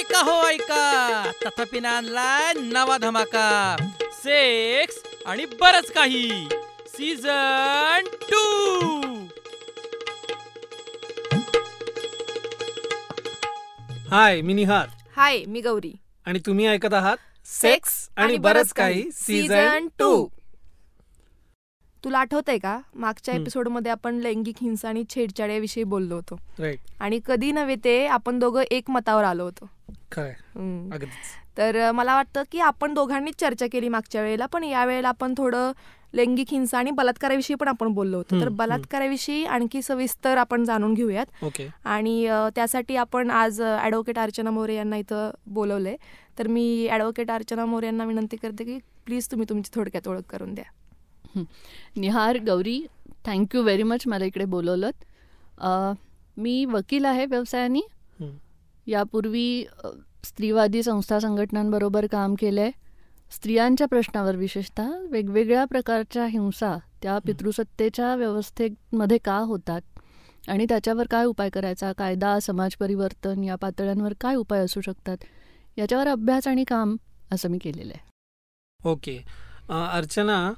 ऐका हो ऐका. तथापि आणलाय नवा धमाका. सेक्स आणि बरच काही. सीझन टू हाय मी निहार. हाय मी गौरी. आणि तुम्ही ऐकत आहात सेक्स आणि बरंच काही. सीझन टू तुला आठवतंय का? मागच्या हम्म. एपिसोडमध्ये आपण लैंगिक हिंसा आणि छेडछाड याविषयी बोललो होतो. राईट आणि कधी नव्हे ते आपण दोघं एक मतावर आलो होतो. अगदीच. तर मला वाटतं की आपण दोघांनीच चर्चा केली मागच्या वेळेला पण यावेळेला आपण थोडं लैंगिक हिंसा आणि बलात्काराविषयी पण आपण बोललो होतो. तर बलात्काराविषयी आणखी सविस्तर आपण जाणून घेऊयात. ओके. आणि त्यासाठी आपण आज ॲडव्होकेट अर्चना मोरे यांना इथं बोलवलंय. तर मी ॲडव्होकेट अर्चना मोरे यांना विनंती करते की प्लीज तुम्ही तुमची थोडक्यात ओळख करून द्या. Nihar Gauri thank you very much मला इकडे बोलवलं अ, मी वकील आहे व्यवसायाने. यापूर्वी स्त्रीवादी संस्था संघटनांबरोबर काम केलं आहे स्त्रियांच्या प्रश्नावर विशेषतः वेगवेगळ्या प्रकारच्या हिंसा त्या पितृसत्तेच्या व्यवस्थेमध्ये का होतात? आणि त्याच्यावर काय उपाय करायचा? कायदा समाज परिवर्तन या पातळ्यांवर काय उपाय असू शकतात? याच्यावर अभ्यास आणि काम असं मी केलेलं आहे. ओके. अर्चना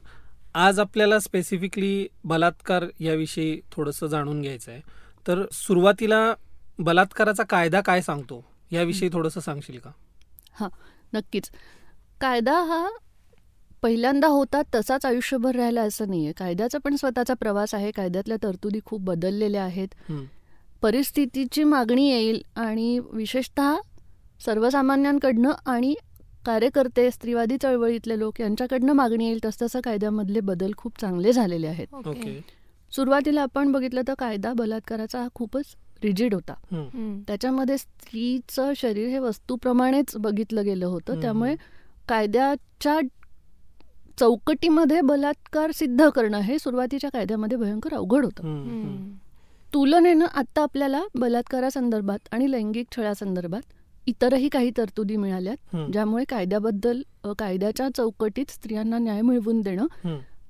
आज आपल्याला स्पेसिफिकली बलात्कार याविषयी थोडंसं जाणून घ्यायचं आहे तर सुरुवातीला बलात्काराचा कायदा काय सांगतो? याविषयी थोडंसं सांगशील का? नक्कीच. कायदा हा पहिल्यांदा होता तसाच आयुष्यभर राहिला असं नाही आहे कायद्याचा पण स्वतःचा प्रवास आहे. कायद्यातल्या तरतुदी खूप बदललेल्या आहेत. परिस्थितीची मागणी येईल आणि विशेषतः सर्वसामान्यांकडनं आणि कार्यकर्ते स्त्रीवादी चळवळीतले लोक यांच्याकडनं मागणी येईल. तसतसं कायद्यामधले बदल खूप चांगले झालेले आहेत. सुरुवातीला आपण बघितलं तर कायदा बलात्काराचा हा खूपच रिजिड होता. त्याच्यामध्ये स्त्रीचं शरीर हे वस्तूप्रमाणेच बघितलं गेलं होतं. त्यामुळे कायद्याच्या चौकटीमध्ये बलात्कार सिद्ध करणं हे सुरुवातीच्या कायद्यामध्ये भयंकर अवघड होतं. तुलनेनं आत्ता आपल्याला बलात्कारासंदर्भात आणि लैंगिक छळासंदर्भात इतरही काही तरतुदी मिळाल्यात. ज्यामुळे कायद्याबद्दल कायद्याच्या चौकटीत स्त्रियांना न्याय मिळवून देणं.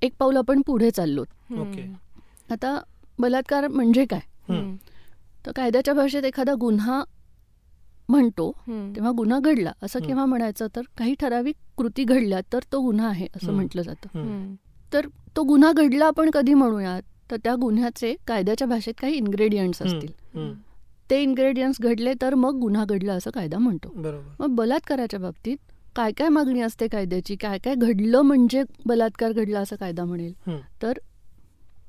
एक पाऊल आपण पुढे चाललो ओके. आता बलात्कार म्हणजे काय. तर कायद्याच्या भाषेत एखादा गुन्हा म्हणतो. तेव्हा गुन्हा घडला असं. केव्हा म्हणायचं तर काही ठराविक कृती घडल्या तर तो गुन्हा आहे असं. म्हटलं जातं. तर तो गुन्हा घडला आपण कधी म्हणूयात तर त्या गुन्ह्याचे कायद्याच्या भाषेत काही इन्ग्रेडियंट्स. असतील. ते इन्ग्रेडियंट्स घडले तर मग गुन्हा घडला असं कायदा म्हणतो मग बलात्काराच्या बाबतीत काय काय मागणी असते कायद्याची काय काय घडलं म्हणजे बलात्कार घडला असं कायदा म्हणेल. तर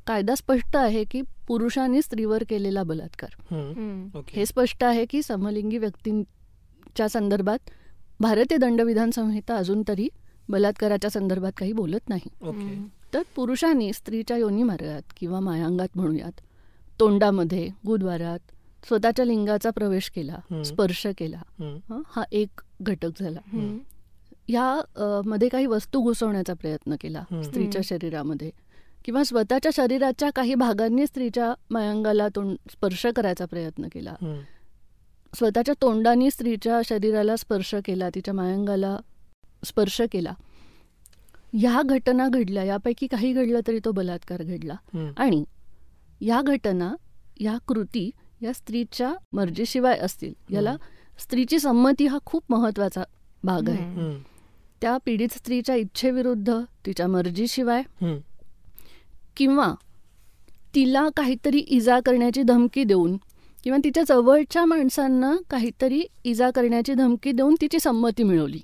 कायदा स्पष्ट आहे की पुरुषांनी स्त्रीवर केलेला बलात्कार हम्म. हम्म. ओके हे स्पष्ट आहे की समलिंगी व्यक्तींच्या संदर्भात भारतीय दंडविधान संहिता अजून तरी बलात्काराच्या संदर्भात काही बोलत नाही. तर पुरुषांनी स्त्रीच्या योनी मार्गात किंवा मायांगात म्हणूयात तोंडामध्ये गुदवारात स्वतःच्या लिंगाचा प्रवेश केला. स्पर्श केला. हं, एक घटक झाला अ, मध्ये काही वस्तू घुसवण्याचा प्रयत्न केला. स्त्रीच्या. शरीरामध्ये किंवा स्वतःच्या शरीराच्या काही भागांनी स्त्रीच्या मायांगाला तोंड स्पर्श करायचा प्रयत्न केला. स्वतःच्या तोंडाने स्त्रीच्या शरीराला स्पर्श केला तिच्या मायांगाला स्पर्श केला ह्या घटना घडल्या यापैकी काही घडलं तरी तो बलात्कार घडला. आणि या घटना या कृती या स्त्रीच्या मर्जीशिवाय असतील याला स्त्रीची संमती हा खूप महत्त्वाचा भाग आहे. त्या पीडित स्त्रीच्या इच्छेविरुद्ध तिच्या मर्जीशिवाय. किंवा तिला काहीतरी इजा करण्याची धमकी देऊन किंवा तिच्या जवळच्या माणसांना काहीतरी इजा करण्याची धमकी देऊन तिची संमती मिळवली.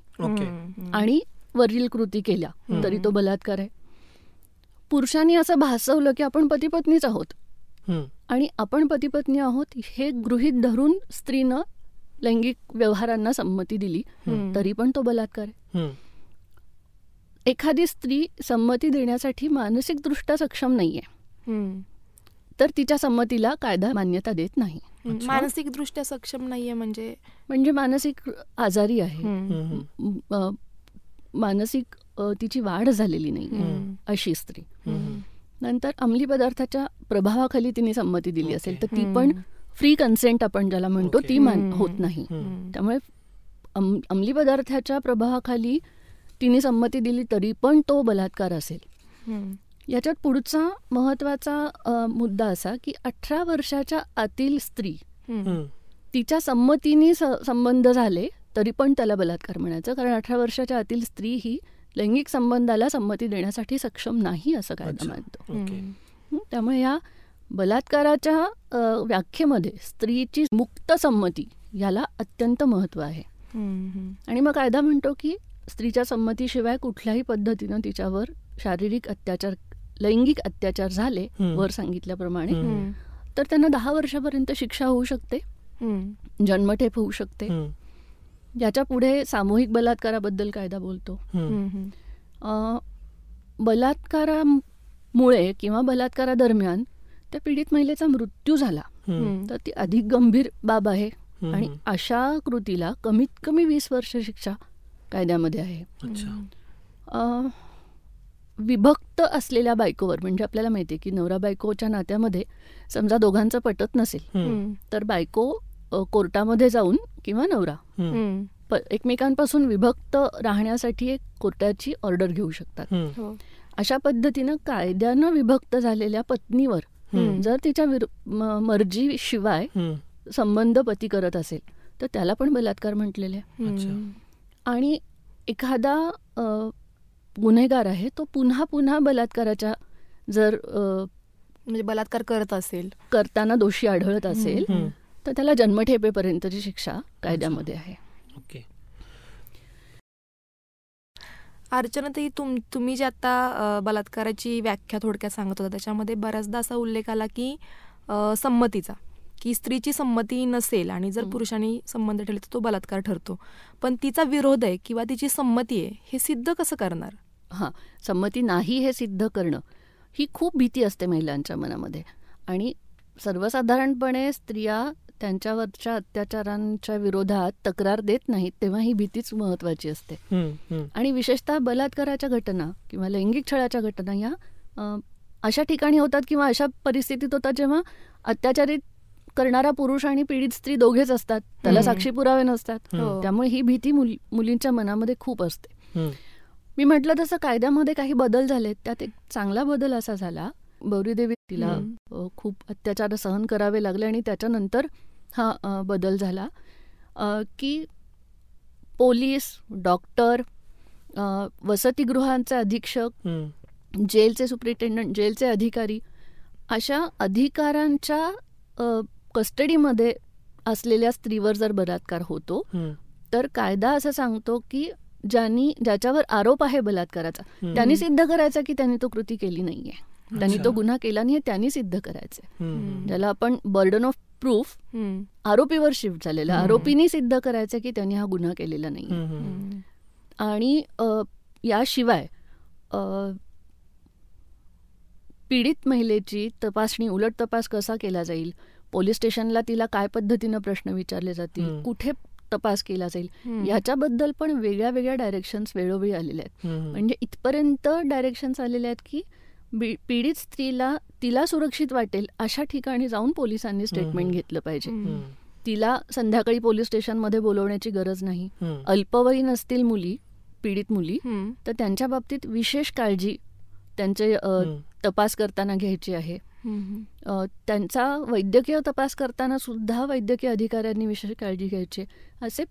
आणि वरील कृती केल्या. तरी तो बलात्कार आहे पुरुषांनी असं भासवलं की आपण पतीपत्नीच आहोत हम्म. आणि आपण पतीपत्नी आहोत हे गृहीत धरून स्त्रीनं लैंगिक व्यवहारांना संमती दिली. तरी पण तो बलात्कार आहे. एखादी स्त्री संमती देण्यासाठी मानसिकदृष्ट्या सक्षम नाहीये. तर तिच्या संमतीला कायदा मान्यता देत नाही हम्म. मानसिक दृष्ट्या सक्षम नाहीये म्हणजे म्हणजे मानसिक आजारी आहे मानसिक तिची वाढ झालेली नाही. अशी स्त्री. नंतर अंमली पदार्थाच्या प्रभावाखाली तिने संमती दिली. असेल तर ती. पण फ्री कन्सेंट आपण ज्याला म्हणतो. ती मान. होत नाही. त्यामुळे अम- अंमली पदार्थाच्या प्रभावाखाली तिने संमती दिली तरी पण तो बलात्कार असेल. याच्यात पुढचा महत्त्वाचा मुद्दा असा की अठरा वर्षाच्या आतील स्त्री. तिच्या संमतीने संबंध झाले तरी पण त्याला बलात्कार म्हणायचं कारण अठरा वर्षाच्या आतील स्त्री ही लैंगिक संबंधाला संमती देण्यासाठी सक्षम नाही असं कायदा. मानतो त्यामुळे या बलात्काराच्या व्याख्येमध्ये स्त्रीची मुक्त संमती याला अत्यंत महत्त्व आहे. आणि मग कायदा म्हणतो की स्त्रीच्या संमतीशिवाय कुठल्याही पद्धतीनं तिच्यावर शारीरिक अत्याचार लैंगिक अत्याचार झाले. वर सांगितल्याप्रमाणे. तर त्यांना दहा वर्षापर्यंत शिक्षा होऊ शकते. जन्मठेप होऊ शकते. याच्यापुढे सामूहिक बलात्काराबद्दल कायदा बोलतो बलात्कारामुळे किंवा बलात्कारादरम्यान त्या पीडित महिलेचा मृत्यू झाला. तर ती अधिक गंभीर बाब आहे. आणि अशा कृतीला कमीत कमी वीस वर्ष शिक्षा कायद्यामध्ये आहे अच्छा अ, विभक्त असलेल्या बायकोवर म्हणजे आपल्याला माहिती आहे की नवरा बायकोच्या नात्यामध्ये समजा दोघांचं पटत नसेल हं. तर बायको कोर्टामध्ये जाऊन किंवा नवरा हं. एकमेकांपासून विभक्त राहण्यासाठी एक कोर्टाची ऑर्डर घेऊ शकतात हं. अशा पद्धतीनं कायद्यानं विभक्त झालेल्या पत्नीवर. जर तिच्या विरु म- मर्जीशिवाय हं. संबंध पती करत असेल तर त्याला पण बलात्कार म्हटलेले आहे. अच्छा. हम्म. आणि एखादा गुन्हेगार आहे तो पुन्हा पुन्हा बलात्काराच्या जर म्हणजे बलात्कार करत असेल. करताना दोषी आढळत असेल. तर त्याला जन्मठेपेपर्यंतची शिक्षा कायद्यामध्ये आहे. ओके. अर्चना ताई तुम तुम्ही जे आता बलात्काराची व्याख्या थोडक्यात सांगत होता त्याच्यामध्ये बऱ्याचदा असा उल्लेख आला की संमतीचा. की स्त्रीची संमती नसेल आणि जर. पुरुषांनी संबंध ठेवले तर तो बलात्कार ठरतो पण तिचा विरोध आहे किंवा तिची संमती आहे हे सिद्ध कसं करणार हां संमती नाही हे सिद्ध करणं ही खूप भीती असते महिलांच्या मनामध्ये आणि सर्वसाधारणपणे स्त्रिया त्यांच्यावरच्या अत्याचारांच्या विरोधात तक्रार देत नाहीत तेव्हा ही भीतीच महत्त्वाची असते. आणि विशेषतः बलात्काराच्या घटना किंवा लैंगिक छळाच्या घटना या अशा ठिकाणी होतात किंवा अशा परिस्थितीत होतात जेव्हा अत्याचारित करणारा पुरुष आणि पीडित स्त्री दोघेच असतात त्याला. साक्षी पुरावे नसतात हं. त्यामुळे ही भीती मुली मुलींच्या मनामध्ये खूप असते. मी म्हटलं तसं कायद्यामध्ये काही बदल झाले त्यात एक चांगला बदल असा झाला गौरीदेवी तिला खूप अत्याचार सहन करावे लागले आणि त्याच्यानंतर हा बदल झाला की पोलीस डॉक्टर वसतिगृहांचे अधीक्षक. जेलचे सुप्रिटेंडंट जेलचे अधिकारी अशा अधिकारांच्या कस्टडीमध्ये असलेल्या स्त्रीवर जर बलात्कार होतो. तर कायदा असं सांगतो की ज्यांनी ज्याच्यावर आरोप आहे बलात्काराचा. त्यांनी सिद्ध करायचं की त्यांनी तो कृती केली नाहीये त्यांनी. तो गुन्हा केला नाही त्यांनी सिद्ध करायचं. ज्याला आपण बर्डन ऑफ प्रूफ. आरोपीवर शिफ्ट झालेला. आरोपीने सिद्ध करायचं की त्यांनी हा गुन्हा केलेला नाही. आणि याशिवाय अ, पीडित महिलेची तपासणी उलट तपास कसा केला जाईल पोलीस स्टेशनला तिला काय पद्धतीनं प्रश्न विचारले जातील. कुठे तपास केला जाईल हम्म. ह्याच्याबद्दल पण वेगळ्या वेगळ्या डायरेक्शन्स वेळोवेळी आलेल्या आहेत. म्हणजे इथपर्यंत डायरेक्शन्स आलेले आहेत की पीडित स्त्रीला तिला सुरक्षित वाटेल अशा ठिकाणी जाऊन पोलिसांनी स्टेटमेंट. घेतलं पाहिजे. तिला संध्याकाळी पोलीस स्टेशनमध्ये बोलवण्याची गरज नाही. अल्पवयीन असतील मुली पीडित मुली. तर त्यांच्या बाबतीत विशेष काळजी त्यांचे. तपास करताना घ्यायची आहे त्यांचा वैद्यकीय तपास करताना सुद्धा वैद्यकीय अधिकाऱ्यांनी विशेष काळजी घ्यायची. असे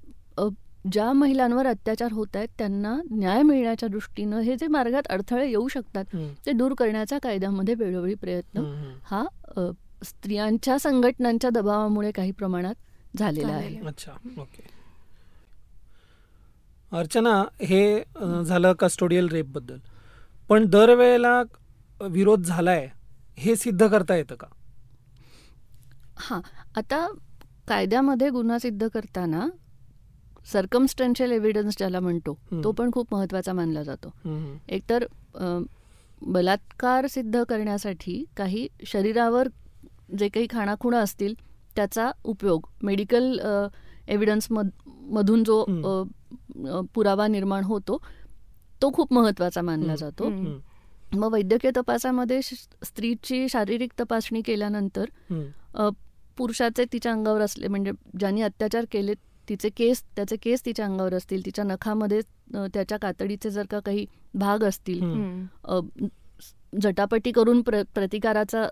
ज्या महिलांवर अत्याचार होत आहेत त्यांना न्याय मिळण्याच्या दृष्टीनं हे जे मार्गात अडथळे येऊ शकतात. ते दूर करण्याचा कायद्यामध्ये वेळोवेळी प्रयत्न हं. स्त्रियांच्या संघटनांच्या दबावामुळे काही प्रमाणात झालेला आहे. अच्छा ओके अर्चना हे झालं कस्टोडियल रेपबद्दल पण दरवेळेला विरोध झालाय हे सिद्ध करता येतं का हां आता कायद्यामध्ये गुन्हा सिद्ध करताना सर्कमस्टन्शियल एव्हिडन्स ज्याला म्हणतो. तो पण खूप महत्त्वाचा मानला जातो. एकतर बलात्कार सिद्ध करण्यासाठी काही शरीरावर जे काही खाणाखुणा असतील त्याचा उपयोग मेडिकल एव्हिडन्स मध मधून जो पुरावा निर्माण होतो तो खूप महत्त्वाचा मानला. जातो. मग वैद्यकीय तपासामध्ये स्त्रीची शारीरिक तपासणी केल्यानंतर पुरुषाचे तिच्या अंगावर असले म्हणजे ज्यांनी अत्याचार केले तिचे केस त्याचे केस तिच्या अंगावर असतील तिच्या नखामध्ये त्याच्या कातडीचे जर का काही भाग असतील झटापटी करून प्र प्रतिकाराचा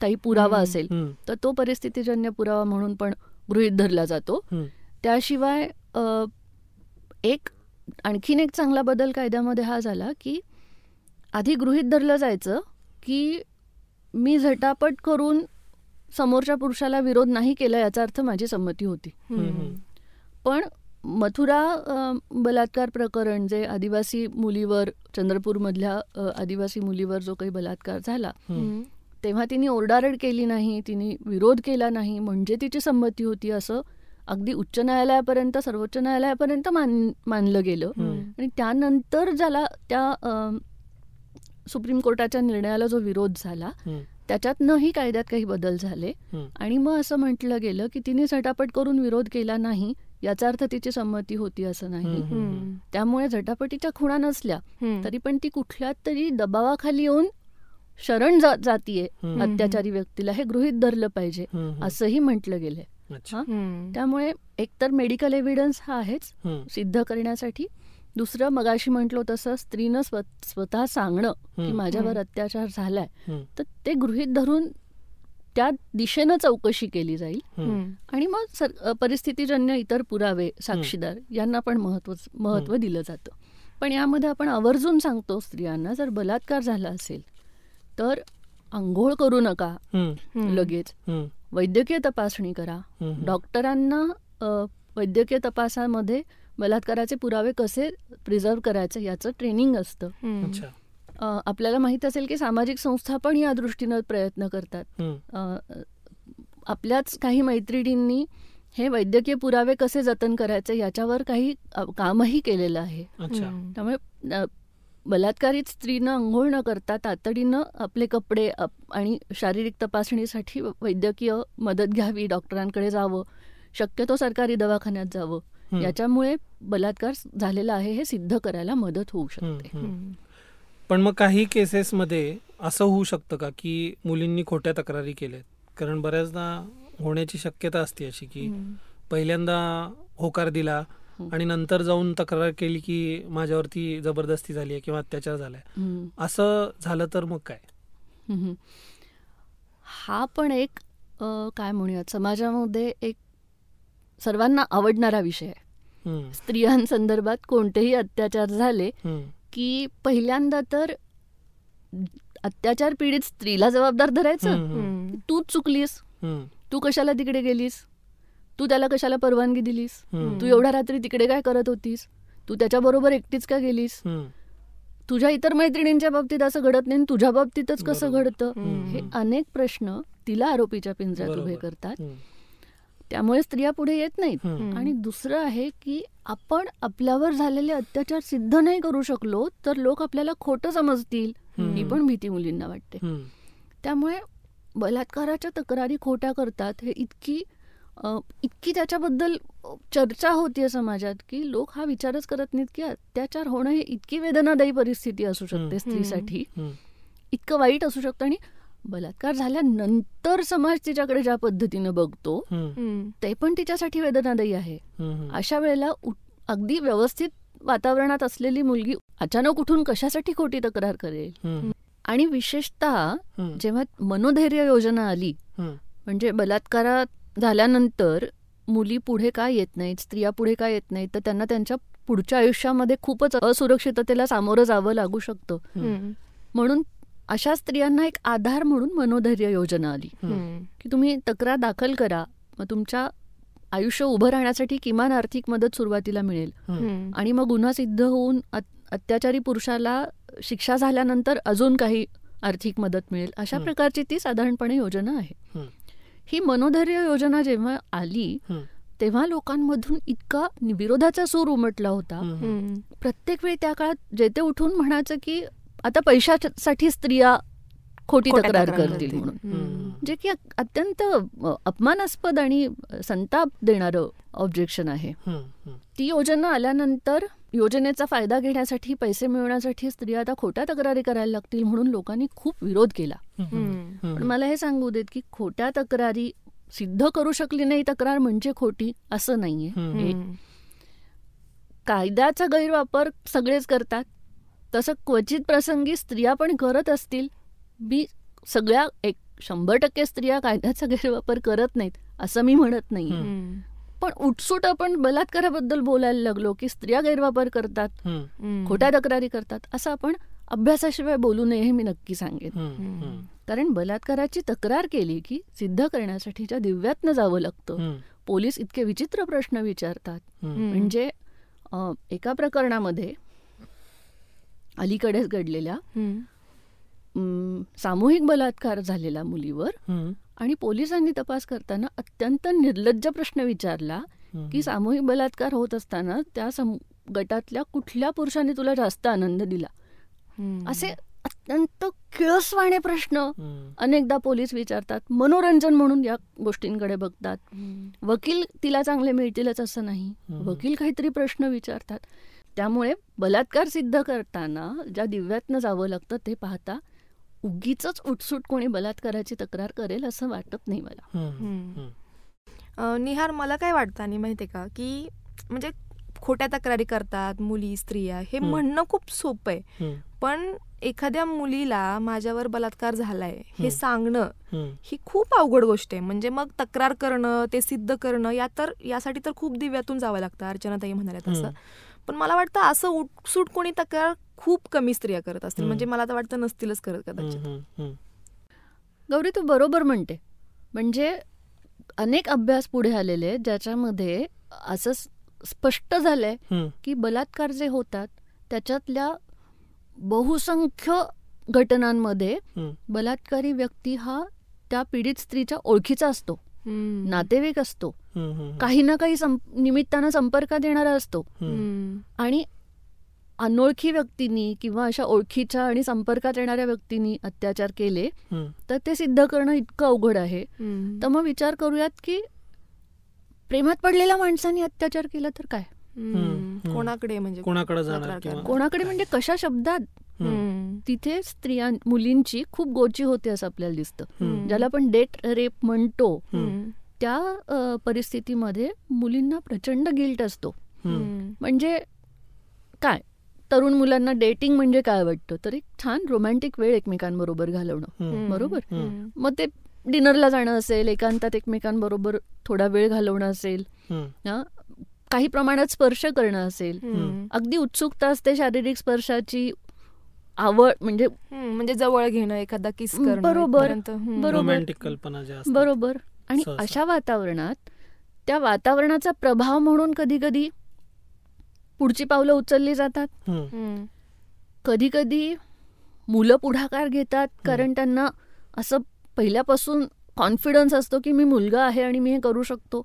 काही पुरावा. असेल. तर तो परिस्थितीजन्य पुरावा म्हणून पण गृहीत धरला जातो. त्याशिवाय एक आणखीन एक चांगला बदल कायद्यामध्ये हा झाला की आधी गृहीत धरलं जायचं की मी झटापट करून समोरच्या पुरुषाला विरोध नाही केला याचा अर्थ माझी संमती होती. पण मथुरा बलात्कार प्रकरण जे आदिवासी मुलीवर चंद्रपूरमधल्या आदिवासी मुलीवर जो काही बलात्कार झाला. तेव्हा तिने ओरडारड केली नाही तिने विरोध केला नाही म्हणजे तिची संमती होती असं अगदी उच्च न्यायालयापर्यंत सर्वोच्च न्यायालयापर्यंत मान मानलं गेलं. आणि त्यानंतर ज्याला त्या अ, सुप्रीम कोर्टाच्या निर्णयाला जो विरोध झाला. त्याच्यातनंही कायद्यात काही बदल झाले. आणि मग असं म्हटलं गेलं की तिने झटापट करून विरोध केला नाही याचा अर्थ तिची संमती होती असं नाही. त्यामुळे झटापटीच्या खुणा नसल्या. तरी पण ती कुठल्या तरी दबावाखाली येऊन शरण जा जातीये. अत्याचारी व्यक्तीला हे गृहीत धरलं पाहिजे. असंही म्हटलं गेलंय. त्यामुळे एकतर मेडिकल एव्हिडन्स हा आहेच. सिद्ध करण्यासाठी दुसरं मगाशी म्हटलो तसं स्त्रीनं स्व स्वतः सांगणं की. माझ्यावर. अत्याचार झालाय. तर ते गृहीत धरून त्या दिशेनं चौकशी केली जाईल. आणि मग परिस्थितीजन्य इतर पुरावे साक्षीदार यांना पण महत्त्व महत्त्व दिलं जातं पण यामध्ये आपण आवर्जून सांगतो स्त्रियांना जर बलात्कार झाला असेल तर आंघोळ करू नका. लगेच. वैद्यकीय तपासणी करा. डॉक्टरांना वैद्यकीय तपासामध्ये बलात्काराचे पुरावे कसे प्रिझर्व करायचे याचं ट्रेनिंग असतं. आपल्याला माहीत असेल की सामाजिक संस्था पण या दृष्टीनं प्रयत्न करतात. आपल्याच काही मैत्रिणींनी हे वैद्यकीय पुरावे कसे जतन करायचे याच्यावर काही कामही केलेलं आहे. त्यामुळे बलात्कारित स्त्रीनं आंघोळ न करता तातडीनं आपले कपडे अप- आणि शारीरिक तपासणीसाठी वैद्यकीय मदत घ्यावी डॉक्टरांकडे जावं शक्यतो सरकारी दवाखान्यात जावं. याच्यामुळे बलात्कार झालेला आहे हे सिद्ध करायला मदत होऊ शकते. पण मग काही केसेसमध्ये असं होऊ शकतं का की मुलींनी खोट्या तक्रारी केल्यात कारण बऱ्याचदा होण्याची शक्यता असते अशी की. पहिल्यांदा होकार दिला. आणि नंतर जाऊन तक्रार केली की माझ्यावरती जबरदस्ती झाली आहे किंवा अत्याचार झालाय. असं झालं तर मग काय. हा पण एक काय म्हणूयात समाजामध्ये एक सर्वांना आवडणारा विषय आहे. स्त्रियांसंदर्भात कोणतेही अत्याचार झाले. की पहिल्यांदा तर अत्याचार पीडित स्त्रीला जबाबदार धरायचं. तूच चुकलीस. तू कशाला तिकडे गेलीस तू त्याला कशाला परवानगी दिलीस. तू एवढ्या रात्री तिकडे काय करत होतीस तू त्याच्याबरोबर एकटीच का गेलीस. तुझ्या इतर मैत्रिणींच्या बाबतीत असं घडत नाही तुझ्या बाबतीतच कसं. घडतं. हे अनेक प्रश्न तिला आरोपीच्या पिंजऱ्यात उभे. करतात. त्यामुळे स्त्रिया पुढे येत नाहीत. आणि दुसरं आहे की आपण आपल्यावर झालेले अत्याचार सिद्ध नाही करू शकलो तर लोक आपल्याला खोटं समजतील. ही पण भीती मुलींना वाटते. त्यामुळे बलात्काराच्या तक्रारी खोट्या करतात हे इतकी इतकी त्याच्याबद्दल चर्चा होतीये समाजात की लोक हा विचारच करत नाहीत की अत्याचार होणं ही इतकी वेदनादायी परिस्थिती असू शकते. स्त्रीसाठी. इतकं वाईट असू शकतं आणि बलात्कार झाल्यानंतर समाज तिच्याकडे ज्या पद्धतीनं बघतो. ते पण तिच्यासाठी वेदनादायी आहे. अशा वेळेला अगदी व्यवस्थित वातावरणात असलेली मुलगी अचानक उठून कशासाठी खोटी तक्रार करेल. आणि विशेषतः. जेव्हा मनोधैर्य योजना आली. म्हणजे बलात्कारात झाल्यानंतर मुली पुढे का येत नाहीत स्त्रिया पुढे का येत नाहीत तर त्यांना त्यांच्या पुढच्या आयुष्यामध्ये खूपच असुरक्षिततेला सामोरं जावं लागू शकतं. म्हणून अशा स्त्रियांना एक आधार म्हणून मनोधैर्य योजना आली. की तुम्ही तक्रार दाखल करा मग तुमच्या आयुष्य उभं राहण्यासाठी किमान आर्थिक मदत सुरुवातीला मिळेल. आणि मग गुन्हा सिद्ध होऊन अत- अत्याचारी पुरुषाला शिक्षा झाल्यानंतर अजून काही आर्थिक मदत मिळेल अशा. प्रकारची ती साधारणपणे योजना आहे हं. ही मनोधैर्य योजना जेव्हा आली. तेव्हा लोकांमधून इतका विरोधाचा सूर उमटला होता. प्रत्येक वेळी त्या काळात जेते उठून म्हणायचं की आता पैशासाठी स्त्रिया खोटी तक्रार करतील. म्हणून. जे की अत्यंत अपमानास्पद आणि संताप देणारं ऑब्जेक्शन आहे. ती योजना आल्यानंतर योजनेचा फायदा घेण्यासाठी पैसे मिळवण्यासाठी स्त्रिया आता खोट्या तक्रारी करायला लागतील म्हणून लोकांनी खूप विरोध केला. पण मला हे सांगू देत की खोट्या तक्रारी सिद्ध करू शकली नाही तक्रार म्हणजे खोटी असं नाहीये. कायद्याचा गैरवापर सगळेच करतात तसं क्वचित प्रसंगी स्त्रिया पण करत असतील. मी सगळ्या एक शंभर टक्के स्त्रिया कायद्याचा गैरवापर करत नाहीत असं मी म्हणत नाही. पण उठसूट आपण बलात्काराबद्दल बोलायला लागलो की स्त्रिया गैरवापर करतात. खोट्या तक्रारी करतात असं आपण अभ्यासाशिवाय बोलू नये हे मी नक्की सांगेन. कारण बलात्काराची तक्रार केली की सिद्ध करण्यासाठीच्या दिव्यातनं जावं लागतं. पोलीस इतके विचित्र प्रश्न विचारतात. म्हणजे एका प्रकरणामध्ये अलीकडेच घडलेल्या सामूहिक बलात्कार झालेला मुलीवर आणि पोलिसांनी तपास करताना अत्यंत निर्लज्ज प्रश्न विचारला. की सामूहिक बलात्कार होत असताना त्या गटातल्या कुठल्या पुरुषाने तुला जास्त आनंद दिला. असे अत्यंत किळसवाणे प्रश्न अनेकदा पोलीस विचारतात मनोरंजन म्हणून या गोष्टींकडे बघतात. वकील तिला चांगले मिळतीलच असं नाही. वकील काहीतरी प्रश्न विचारतात त्यामुळे बलात्कार सिद्ध करताना ज्या दिव्यातनं जावं लागतं ते पाहता उगीच उठसूट कोणी बलात्काराची तक्रार करेल असं वाटत नाही मला निहार मला काय वाटतं आणि माहितीये का की म्हणजे खोट्या तक्रारी करतात मुली स्त्रिया हे. म्हणणं खूप सोपं आहे पण एखाद्या मुलीला माझ्यावर बलात्कार झालाय हे. सांगणं. ही खूप अवघड गोष्ट आहे म्हणजे मग तक्रार करणं ते सिद्ध करणं या तर यासाठी तर खूप दिव्यातून जावं लागतं अर्चनाताई म्हणाल्या तसं. पण मला वाटतं असं उठसूट कोणी तक्रार खूप कमी स्त्रिया करत असतील. म्हणजे मला तर वाटतं नसतीलच करत कदाचित गौरी तू बरोबर म्हणते म्हणजे अनेक अभ्यास पुढे आलेले आहेत, ज्याच्यामध्ये असं स्पष्ट झालंय. की बलात्कार जे होतात त्याच्यातल्या बहुसंख्य घटनांमध्ये. बलात्कारी व्यक्ती हा त्या पीडित स्त्रीच्या ओळखीचा असतो. नातेवाईक असतो. काही ना काही सं- निमित्तानं संपर्कात येणारा असतो. आणि अनोळखी व्यक्तींनी किंवा अशा ओळखीच्या आणि संपर्कात येणाऱ्या व्यक्तींनी अत्याचार केले. तर ते सिद्ध करणं इतकं अवघड आहे. तर मग विचार करूयात की प्रेमात पडलेल्या माणसाने अत्याचार केला तर काय. कोणाकडे म्हणजे कोणाकडे म्हणजे कशा शब्दात. तिथे स्त्रियां मुलींची खूप गोची होते असं आपल्याला दिसतं. ज्याला आपण डेट रेप म्हणतो. त्या परिस्थितीमध्ये मुलींना प्रचंड गिल्ट असतो. म्हणजे काय? तरुण मुलांना डेटिंग म्हणजे काय वाटतं? तर एक छान रोमॅन्टिक वेळ एकमेकांबरोबर घालवणं. बरोबर? मग ते डिनरला जाणं असेल एकांतात एकमेकांबरोबर थोडा वेळ घालवणं असेल काही प्रमाणात स्पर्श करणं असेल. अगदी उत्सुकता असते शारीरिक स्पर्शाची आवड म्हणजे. म्हणजे जवळ घेणं एखादा किस करणं बरोबर. बरोबर. आणि. अशा वातावरणात त्या वातावरणाचा प्रभाव म्हणून कधी कधी पुढची पावलं उचलली जातात. कधी कधी मुलं पुढाकार घेतात कारण त्यांना असं पहिल्यापासून कॉन्फिडन्स असतो की मी मुलगा आहे आणि मी हे करू शकतो.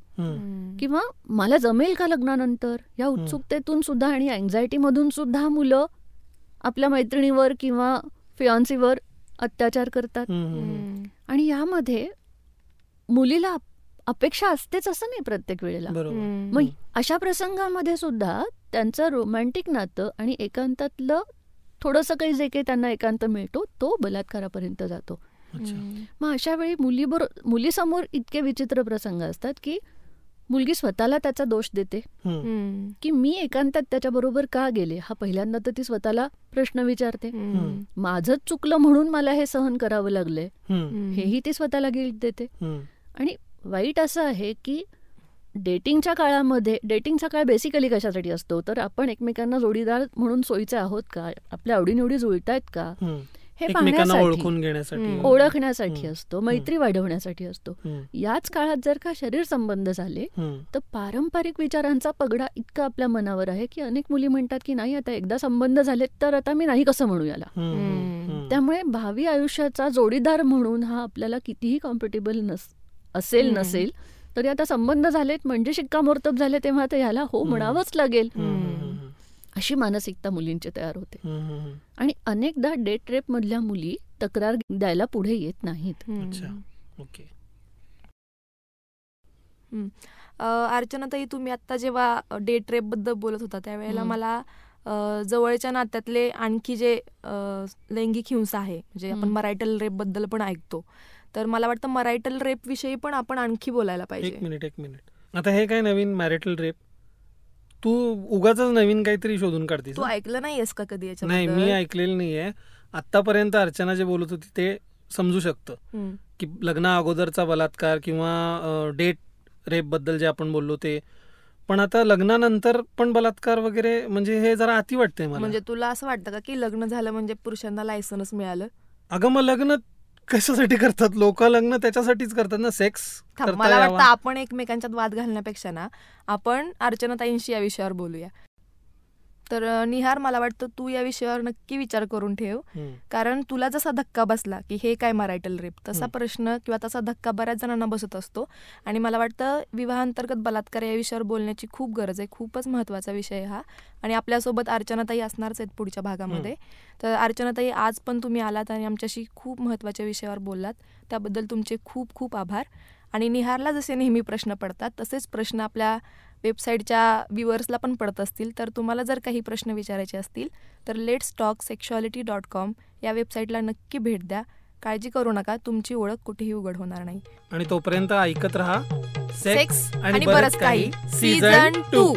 किंवा मला जमेल का लग्नानंतर या उत्सुकतेतून सुद्धा आणि अँझायटीमधून सुद्धा मुलं आपल्या मैत्रिणीवर किंवा फियॉन्सीवर अत्याचार करतात. आणि यामध्ये मुलीला अप- अपेक्षा असतेच असं नाही प्रत्येक वेळेला. मग अशा प्रसंगामध्ये सुद्धा त्यांचं रोमॅन्टिक नातं आणि एकांतातलं थोडंसं काही जे काही त्यांना एकांत मिळतो तो बलात्कारापर्यंत जातो. मग अशा वेळी मुलीबरो मुलीसमोर इतके विचित्र प्रसंग असतात की मुलगी स्वतःला त्याचा दोष देते. की मी एकांतात त्याच्याबरोबर का गेले? हा पहिल्यांदा तर ती स्वतःला प्रश्न विचारते. माझंच चुकलं म्हणून मला हे सहन करावं लागलंय. हेही ती स्वतःला गिल्ट देते. आणि वाईट असं आहे की डेटिंगच्या काळामध्ये डेटिंगचा काळ बेसिकली कशासाठी असतो? तर आपण एकमेकांना जोडीदार म्हणून सोयीचे आहोत का? आपल्या आवडीनिवडी जुळतायत का? एकमेकांना पाहण्यासाठी ओळखून घेण्यासाठी हम्म. ओळखण्यासाठी. असतो मैत्री वाढवण्यासाठी असतो. याच काळात जर का शरीर संबंध झाले. तर पारंपरिक विचारांचा पगडा इतका आपल्या मनावर आहे की अनेक मुली म्हणतात की नाही आता एकदा संबंध झालेत तर आता मी नाही कसं म्हणू याला. त्यामुळे भावी आयुष्याचा जोडीदार म्हणून हा आपल्याला कितीही कॉम्पिटेबल नस असेल. नसेल तरी आता संबंध झालेत म्हणजे शिक्कामोर्तब झाले तेव्हा तर ह्याला हो. म्हणावंच लागेल. अशी मानसिकता मुलींची तयार होते. आणि अनेकदा डेट रेप मधल्या मुली तक्रार द्यायला पुढे येत नाहीत. ओके अ, अर्चनाताई तुम्ही आता जेव्हा डेट रेपबद्दल बोलत होता त्यावेळेला. मला जवळच्या नात्यातले आणखी जे लैंगिक हिंसा आहे म्हणजे आपण हम्म. मरायटल रेपबद्दल पण ऐकतो तर मला वाटतं मरायटल रेप विषयी पण आपण आणखी बोलायला एक पाहिजे मिनिट एक मिनिट आता हे काय नवीन मॅरिटल रेप तू उगाच नवीन काहीतरी शोधून काढतीस तू? ऐकलं नाहीयेस का कधी नाही मी ऐकलेलं नाहीये. आतापर्यंत अर्चना जे बोलत होती ते समजू शकतं. की लग्ना अगोदरचा बलात्कार किंवा डेट रेपबद्दल जे आपण बोललो ते. पण आता लग्नानंतर पण बलात्कार वगैरे म्हणजे हे जरा अति वाटतंय मला. म्हणजे तुला असं वाटतं का की लग्न झालं म्हणजे पुरुषांना लायसन्स मिळालं? अगं मग लग्न कशासाठी करतात? लोक लग्न त्याच्यासाठीच करतात ना? सेक्स मला. वाटतं आपण एकमेकांच्यात वाद घालण्यापेक्षा ना आपण अर्चनाताईंशी या विषयावर बोलूया. तर निहार मला वाटतं तू या विषयावर नक्की विचार करून ठेव. कारण तुला जसा धक्का बसला की हे काय मरायटल रेप तसा. प्रश्न किंवा तसा धक्का बऱ्याच जणांना बसत असतो. आणि मला वाटतं विवाहांतर्गत बलात्कार या विषयावर बोलण्याची खूप गरज आहे. खूपच महत्त्वाचा विषय हा. आणि आपल्यासोबत अर्चनाताई असणारच आहेत पुढच्या भागामध्ये. तर अर्चनाताई आज पण तुम्ही आलात आणि आमच्याशी खूप महत्त्वाच्या विषयावर बोललात. त्याबद्दल तुमचे खूप खूप आभार. आणि निहारला जसे नेहमी प्रश्न पडतात तसेच प्रश्न आपल्या वेबसाईटच्या व्ह्युअर्सला पण पडत असतील. तर तुम्हाला जर काही प्रश्न विचारायचे असतील तर let's talk sexuality dot com या वेबसाईटला नक्की भेट द्या. काळजी करू नका तुमची ओळख कुठेही उघड होणार नाही. आणि तोपर्यंत ऐकत राहा सेक्स आणि बरंच काही. Season to